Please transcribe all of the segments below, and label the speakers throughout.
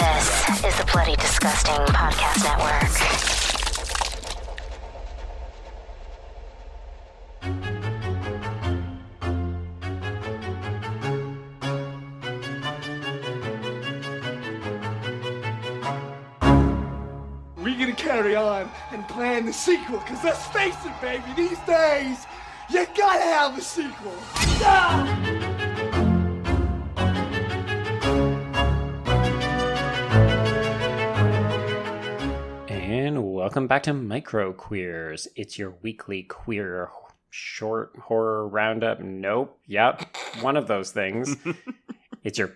Speaker 1: This is the Bloody Disgusting Podcast Network.
Speaker 2: We're gonna carry on and plan the sequel, because let's face it, baby, these days, you gotta have a sequel. Ah!
Speaker 3: Welcome back to Micro Queers. It's your weekly queer short horror roundup. Nope. Yep. One of those things. it's your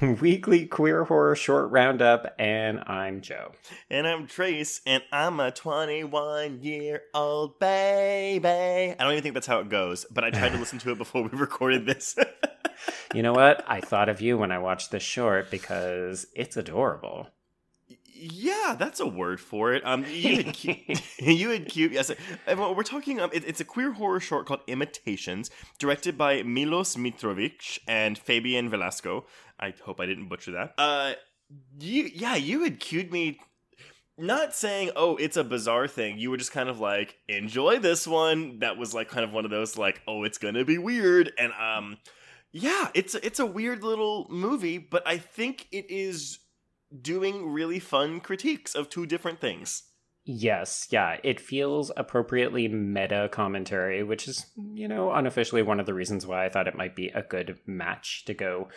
Speaker 3: weekly queer horror short roundup, and I'm Joe.
Speaker 4: And I'm Trace, and I'm a 21 year old baby. I don't even think that's how it goes, but I tried to listen to it before we recorded this.
Speaker 3: You know what? I thought of you when I watched this short because it's adorable.
Speaker 4: Yeah, that's a word for it. Um, you had you had cute. Yes, we're talking. Um, it, it's a queer horror short called Imitations, directed by Milos Mitrovic and Fabian Velasco. I hope I didn't butcher that. Uh, you, yeah, you had cued me not saying oh it's a bizarre thing you were just kind of like enjoy this one that was like kind of one of those like oh it's gonna be weird and um yeah it's it's a weird little movie but i think it is doing really fun critiques of two different things.
Speaker 3: Yes, yeah, it feels appropriately meta commentary, which is, you know, unofficially one of the reasons why I thought it might be a good match to go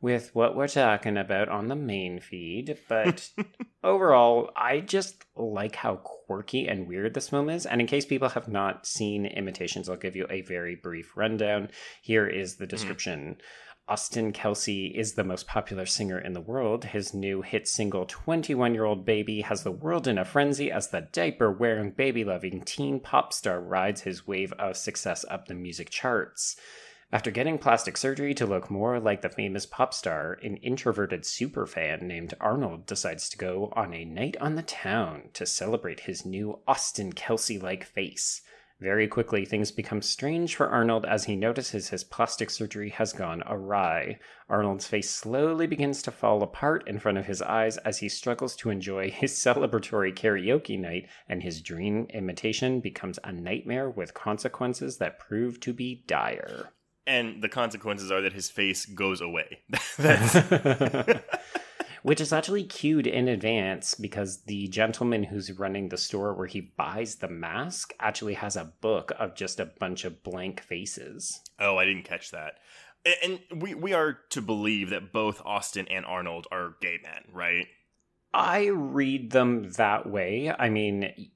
Speaker 3: with what we're talking about on the main feed. But overall, I just like how quirky and weird this film is. And in case people have not seen Imitations, I'll give you a very brief rundown. Here is the mm. description. Austin Kelsey is the most popular singer in the world. His new hit single, 21 Year Old Baby, has the world in a frenzy as the diaper wearing, baby loving teen pop star rides his wave of success up the music charts. After getting plastic surgery to look more like the famous pop star, an introverted superfan named Arnold decides to go on a night on the town to celebrate his new Austin Kelsey like face. Very quickly, things become strange for Arnold as he notices his plastic surgery has gone awry. Arnold's face slowly begins to fall apart in front of his eyes as he struggles to enjoy his celebratory karaoke night, and his dream imitation becomes a nightmare with consequences that prove to be dire.
Speaker 4: And the consequences are that his face goes away
Speaker 3: Which is actually cued in advance because the gentleman who's running the store where he buys the mask actually has a book of just a bunch of blank faces.
Speaker 4: oh i didn't catch that and we we are to believe that both austin and arnold are gay men right
Speaker 3: I read them that way. I mean,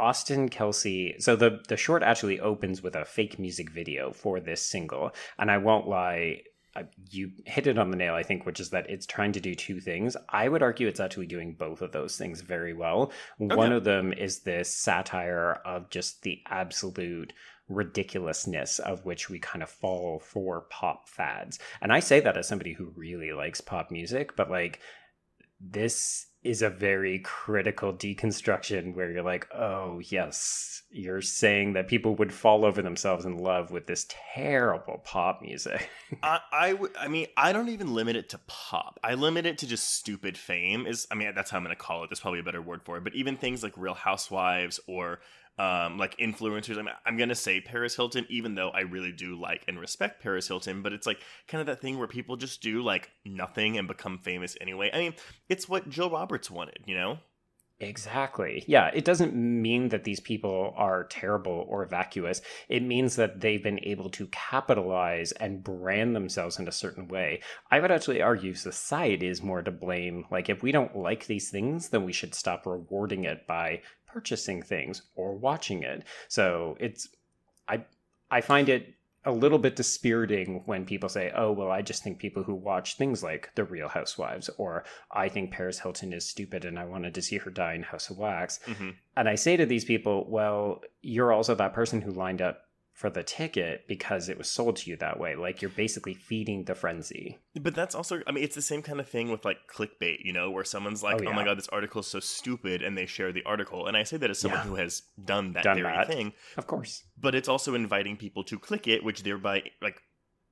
Speaker 3: Austin Kelsey. So the the short actually opens with a fake music video for this single, and I won't lie. You hit it on the nail, I think, which is that it's trying to do two things. I would argue it's actually doing both of those things very well. One of them is this satire of just the absolute ridiculousness of which we kind of fall for pop fads. And I say that as somebody who really likes pop music, but like this is a very critical deconstruction where you're like, oh, yes, you're saying that people would fall over themselves in love with this terrible pop music.
Speaker 4: I, I, w- I mean, I don't even limit it to pop. I limit it to just stupid fame. Is I mean, that's how I'm going to call it. There's probably a better word for it. But even things like Real Housewives or um, like influencers. I'm going to say Paris Hilton, even though I really do like and respect Paris Hilton. But it's like kind of that thing where people just do like nothing and become famous anyway. I mean, it's what Jill Roberts wanted, you know.
Speaker 3: Exactly. Yeah, it doesn't mean that these people are terrible or vacuous. It means that they've been able to capitalize and brand themselves in a certain way. I would actually argue society is more to blame. Like, if we don't like these things, then we should stop rewarding it by purchasing things or watching it. So it's, I, I find it a little bit dispiriting when people say, "Oh, well, I just think people who watch things like The Real Housewives," or "I think Paris Hilton is stupid and I wanted to see her die in House of Wax."
Speaker 4: Mhm.
Speaker 3: And I say to these people, "Well, you're also that person who lined up for the ticket because it was sold to you that way. Like you're basically feeding the frenzy."
Speaker 4: But that's also, I mean, it's the same kind of thing with like clickbait, you know, where someone's like,
Speaker 3: Oh,
Speaker 4: oh, my god, this article is so stupid, and they share the article. And I say that as someone
Speaker 3: Yeah.
Speaker 4: who has done that
Speaker 3: Done
Speaker 4: very
Speaker 3: that.
Speaker 4: thing,
Speaker 3: Of course.
Speaker 4: but it's also inviting people to click it, which thereby, like,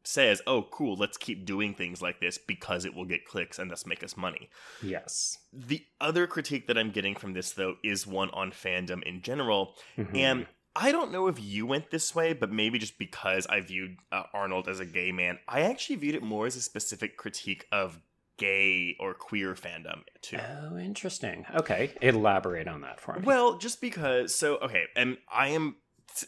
Speaker 4: says, "Oh, cool, let's keep doing things like this because it will get clicks and thus make us money."
Speaker 3: Yes.
Speaker 4: The other critique that I'm getting from this though is one on fandom in general,
Speaker 3: Mhm.
Speaker 4: and I don't know if you went this way, but maybe just because I viewed uh, Arnold as a gay man, I actually viewed it more as a specific critique of gay or queer fandom too.
Speaker 3: Oh, interesting. Okay, elaborate on that for me.
Speaker 4: Well, just because. So, okay, and I am.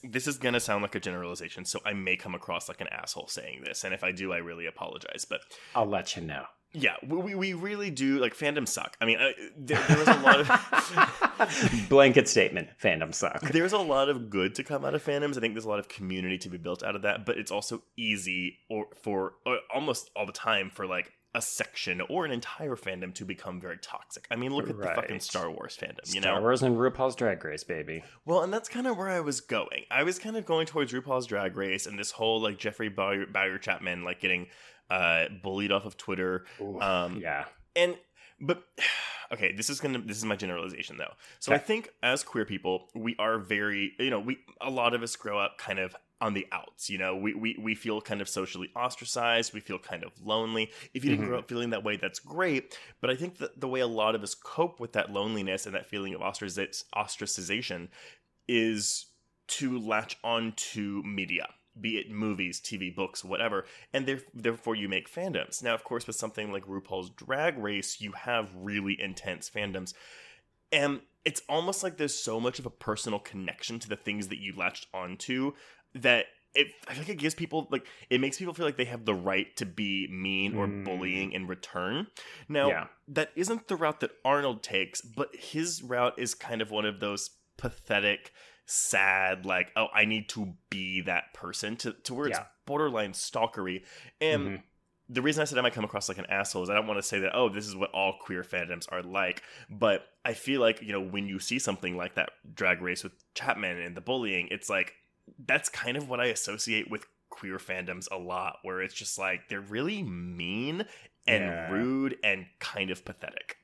Speaker 4: This is gonna sound like a generalization, so I may come across like an asshole saying this, and if I do, I really apologize. But
Speaker 3: I'll let you know.
Speaker 4: Yeah, we, we really do like fandoms suck. I mean, uh, there, there was a lot of
Speaker 3: Blanket statement: fandom suck.
Speaker 4: there's a lot of good to come out of fandoms. I think there's a lot of community to be built out of that, but it's also easy or for or almost all the time for like a section or an entire fandom to become very toxic. I mean, look at the fucking Star Wars fandom, you
Speaker 3: Star
Speaker 4: know.
Speaker 3: Wars and RuPaul's Drag Race, baby.
Speaker 4: Well, and that's kind of where I was going. I was kind of going towards RuPaul's Drag Race and this whole like Jeffrey Bowyer, Bowyer Chapman like getting uh bullied off of Twitter.
Speaker 3: Ooh,
Speaker 4: Um,
Speaker 3: yeah.
Speaker 4: and but okay this is gonna this is my generalization though. So i think as queer people we are very you know we a lot of us grow up kind of on the outs you know? We we, we feel kind of socially ostracized we feel kind of lonely. If you didn't grow up feeling that way that's great but i think that the way a lot of us cope with that loneliness and that feeling of ostraciz- ostracization is to latch on to media be it movies tv books whatever and therefore you make fandoms now of course with something like rupaul's drag race you have really intense fandoms and it's almost like there's so much of a personal connection to the things that you latched onto that it, I feel like it gives people like it makes people feel like they have the right to be mean or
Speaker 3: Mm.
Speaker 4: bullying in return. Now
Speaker 3: Yeah.
Speaker 4: that isn't the route that Arnold takes, but his route is kind of one of those pathetic, sad, like oh I need to be that person to to where it's
Speaker 3: Yeah.
Speaker 4: borderline stalkery. And
Speaker 3: Mhm.
Speaker 4: the reason I said I might come across like an asshole is I don't want to say that, oh, this is what all queer fandoms are like. But I feel like, you know, when you see something like that drag race with Chapman and the bullying, it's like, that's kind of what I associate with queer fandoms a lot, where it's just like, they're really mean and
Speaker 3: Yeah.
Speaker 4: rude and kind of pathetic.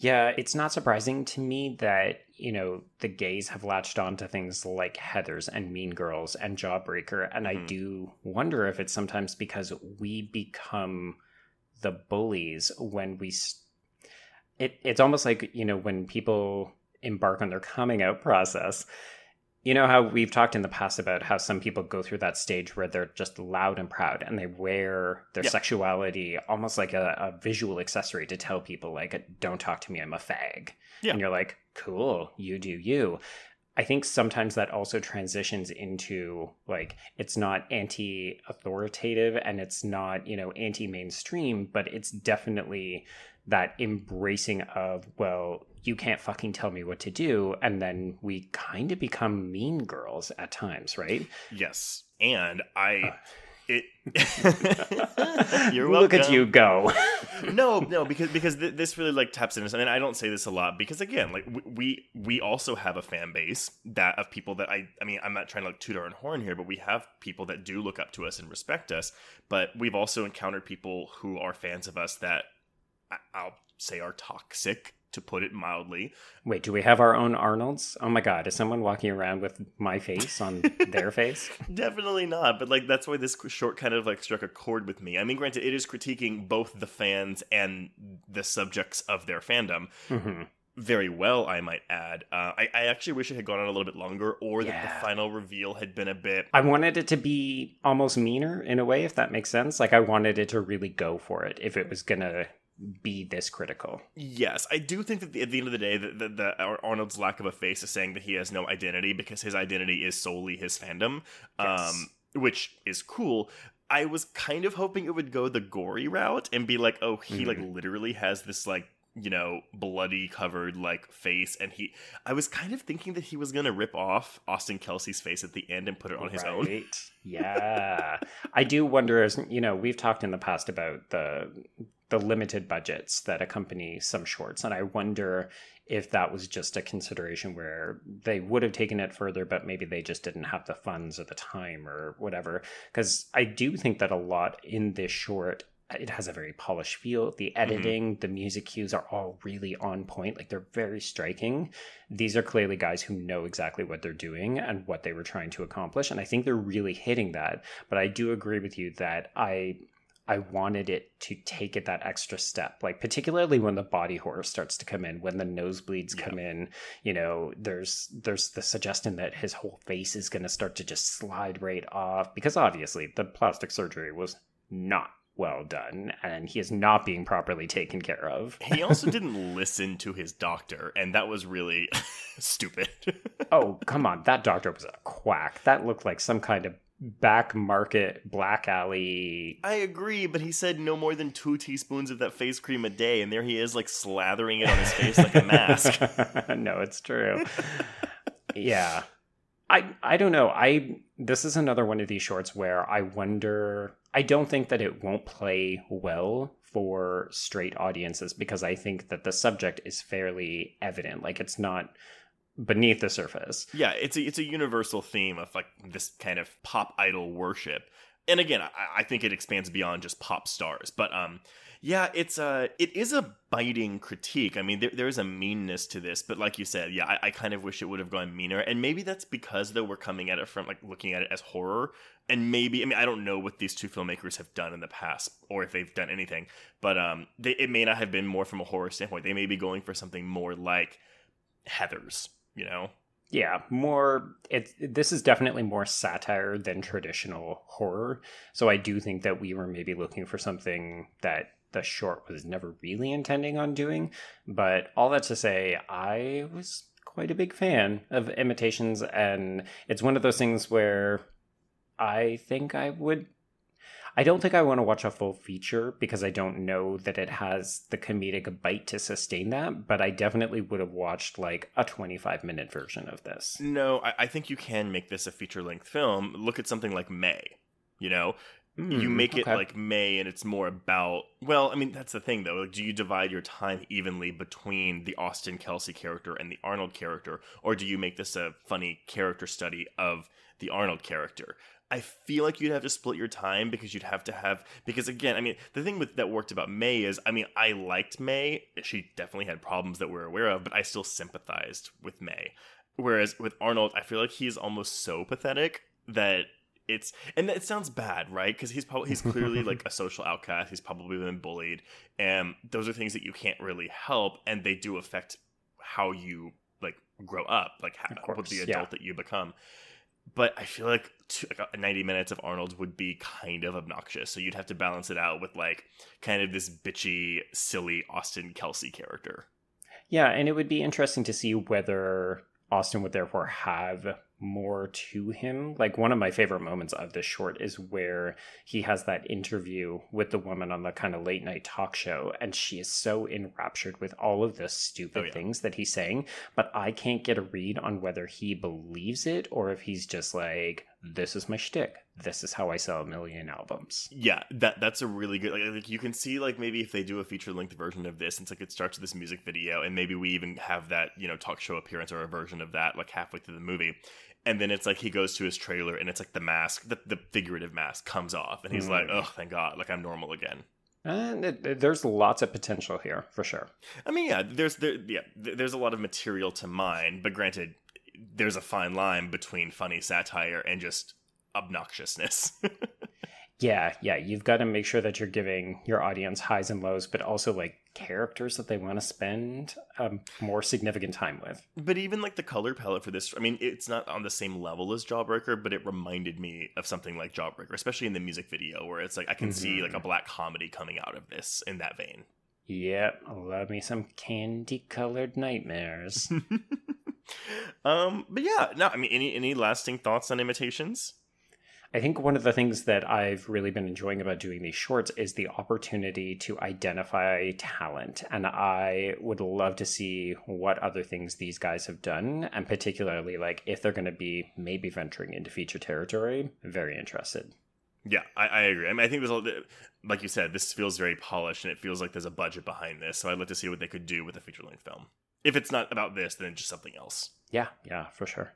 Speaker 3: Yeah, it's not surprising to me that, you know, the gays have latched on to things like Heathers and Mean Girls and Jawbreaker. And I
Speaker 4: Mhm.
Speaker 3: do wonder if it's sometimes because we become the bullies when we. s it, it's almost like, you know, when people embark on their coming out process. You know how we've talked in the past about how some people go through that stage where they're just loud and proud and they wear their
Speaker 4: Yeah.
Speaker 3: sexuality almost like a, a visual accessory to tell people, like, don't talk to me, I'm a fag.
Speaker 4: Yeah.
Speaker 3: And you're like, cool, you do you. I think sometimes that also transitions into like it's not anti-authoritative and it's not, you know, anti-mainstream, but it's definitely that embracing of, well, you can't fucking tell me what to do, and then we kind of become mean girls at times, right?
Speaker 4: Yes. And I. Uh. It. You're welcome.
Speaker 3: Look at you go.
Speaker 4: no, no, because because th- this really like taps into something. And I don't say this a lot because again, like we, we also have a fan base that of people that I I mean I'm not trying to like toot our own horn here, but we have people that do look up to us and respect us. But we've also encountered people who are fans of us that I'll say are toxic to put it mildly.
Speaker 3: Wait, do we have our own Arnolds? Oh my god, is someone walking around with my face on their face?
Speaker 4: Definitely not, but like that's why this short kind of like struck a chord with me. I mean, granted, it is critiquing both the fans and the subjects of their fandom.
Speaker 3: hmm
Speaker 4: very well, I might add. Uh, I, I actually wish it had gone on a little bit longer, or that
Speaker 3: Yeah.
Speaker 4: the final reveal had been a bit.
Speaker 3: I wanted it to be almost meaner in a way, if that makes sense. Like I wanted it to really go for it if it was gonna be this critical.
Speaker 4: Yes, I do think that the, at the end of the day, that the, the, Arnold's lack of a face is saying that he has no identity because his identity is solely his fandom,
Speaker 3: Yes.
Speaker 4: um, which is cool. I was kind of hoping it would go the gory route and be like, oh, he like literally has this like you know bloody covered like face and he i was kind of thinking that he was gonna rip off austin kelsey's face at the end and put it on his own
Speaker 3: Right. Yeah. I do wonder as you know, we've talked in the past about the the limited budgets that accompany some shorts and I wonder if that was just a consideration where they would have taken it further but maybe they just didn't have the funds or the time or whatever because I do think that a lot in this short it has a very polished feel. The mm-hmm. editing, the music cues are all really on point. Like they're very striking. These are clearly guys who know exactly what they're doing and what they were trying to accomplish. And I think they're really hitting that. But I do agree with you that I I wanted it to take it that extra step, like particularly when the body horror starts to come in, when the nosebleeds
Speaker 4: Yeah.
Speaker 3: come in. You know, there's there's the suggestion that his whole face is going to start to just slide right off because obviously the plastic surgery was not well done, and he is not being properly taken care of.
Speaker 4: He also didn't listen to his doctor, and that was really stupid.
Speaker 3: oh come on, that doctor was a quack. That looked like some kind of back market black alley
Speaker 4: I agree, but he said no more than two teaspoons of that face cream a day, and there he is, like slathering it on his face like a mask.
Speaker 3: no, it's true. yeah. I I don't know. I this is another one of these shorts where I wonder I don't think that it won't play well for straight audiences because I think that the subject is fairly evident. Like it's not beneath the surface.
Speaker 4: Yeah, it's a it's a universal theme of like this kind of pop idol worship. And again, I, I think it expands beyond just pop stars. But um yeah, it's a it is a biting critique. I mean, there, there is a meanness to this, but like you said, yeah, I, I kind of wish it would have gone meaner. And maybe that's because though we're coming at it from like looking at it as horror. And maybe I mean I don't know what these two filmmakers have done in the past or if they've done anything, but um they, it may not have been more from a horror standpoint. They may be going for something more like Heathers, you know?
Speaker 3: Yeah, more it this is definitely more satire than traditional horror. So I do think that we were maybe looking for something that the short was never really intending on doing. But all that to say, I was quite a big fan of imitations and it's one of those things where I think I would I don't think I want to watch a full feature because I don't know that it has the comedic bite to sustain that, but I definitely would have watched like a 25 minute version of this.
Speaker 4: No, I, I think you can make this a feature length film. Look at something like May. You know, you
Speaker 3: Mm,
Speaker 4: make it like May, and it's more about. Well, I mean, that's the thing, though. Like, do you divide your time evenly between the Austin Kelsey character and the Arnold character, or do you make this a funny character study of the Arnold character? I feel like you'd have to split your time because you'd have to have because again, I mean, the thing with that worked about May is, I mean, I liked May. She definitely had problems that we're aware of, but I still sympathized with May. Whereas with Arnold, I feel like he's almost so pathetic that it's and it sounds bad, right? Because he's probably he's clearly like a social outcast. He's probably been bullied, and those are things that you can't really help, and they do affect how you like grow up, like how,
Speaker 3: Of course,
Speaker 4: with the
Speaker 3: yeah.
Speaker 4: adult that you become. But I feel like, two, like uh, 90 minutes of Arnold would be kind of obnoxious. So you'd have to balance it out with like kind of this bitchy, silly Austin Kelsey character.
Speaker 3: Yeah, and it would be interesting to see whether Austin would therefore have more to him. Like one of my favorite moments of this short is where he has that interview with the woman on the kind of late night talk show, and she is so enraptured with all of the stupid
Speaker 4: Oh, yeah.
Speaker 3: things that he's saying, but I can't get a read on whether he believes it or if he's just like, "This is my shtick. This is how I sell a million albums."
Speaker 4: Yeah, that that's a really good. Like, like you can see, like maybe if they do a feature length version of this, it's like it starts with this music video, and maybe we even have that you know talk show appearance or a version of that like halfway through the movie, and then it's like he goes to his trailer, and it's like the mask, the, the figurative mask comes off, and he's like,
Speaker 3: Mm.
Speaker 4: oh, thank God, like I'm normal again.
Speaker 3: And it, there's lots of potential here for sure.
Speaker 4: I mean, yeah, there's there, yeah, there's a lot of material to mine, but granted, there's a fine line between funny satire and just obnoxiousness.
Speaker 3: Yeah, yeah, you've got to make sure that you're giving your audience highs and lows, but also like characters that they want to spend um, more significant time with.
Speaker 4: But even like the color palette for this, I mean, it's not on the same level as Jawbreaker, but it reminded me of something like Jawbreaker, especially in the music video, where it's like I can see like a black comedy coming out of this in that vein.
Speaker 3: Yep, love me some candy colored nightmares.
Speaker 4: um, but yeah, no, I mean, any any lasting thoughts on imitations?
Speaker 3: I think one of the things that I've really been enjoying about doing these shorts is the opportunity to identify talent. And I would love to see what other things these guys have done. And particularly, like, if they're going to be maybe venturing into feature territory, very interested.
Speaker 4: Yeah, I, I agree. I mean, I think there's a, like you said, this feels very polished, and it feels like there's a budget behind this. So I'd like to see what they could do with a feature length film. If it's not about this, then just something else.
Speaker 3: Yeah, yeah, for sure.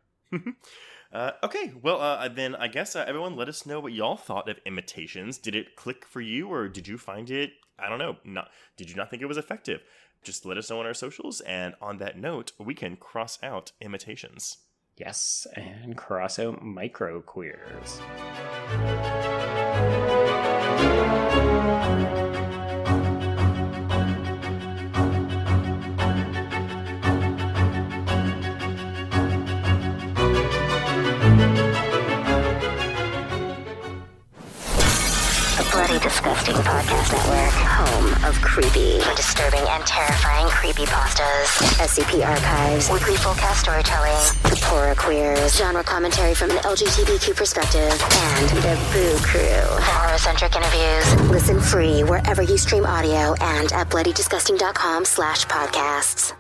Speaker 4: Uh, okay, well, uh, then I guess uh, everyone let us know what y'all thought of imitations. Did it click for you, or did you find it, I don't know, not? did you not think it was effective? Just let us know on our socials, and on that note, we can cross out imitations.
Speaker 3: Yes, and cross out micro queers.
Speaker 1: Podcast Network. Home of creepy, disturbing, and terrifying creepy pastas. SCP archives. Weekly full cast storytelling. The Horror Queers. Genre commentary from an LGBTQ perspective. And the Boo Crew. Horror-centric interviews. Listen free wherever you stream audio and at bloodydisgusting.com slash podcasts.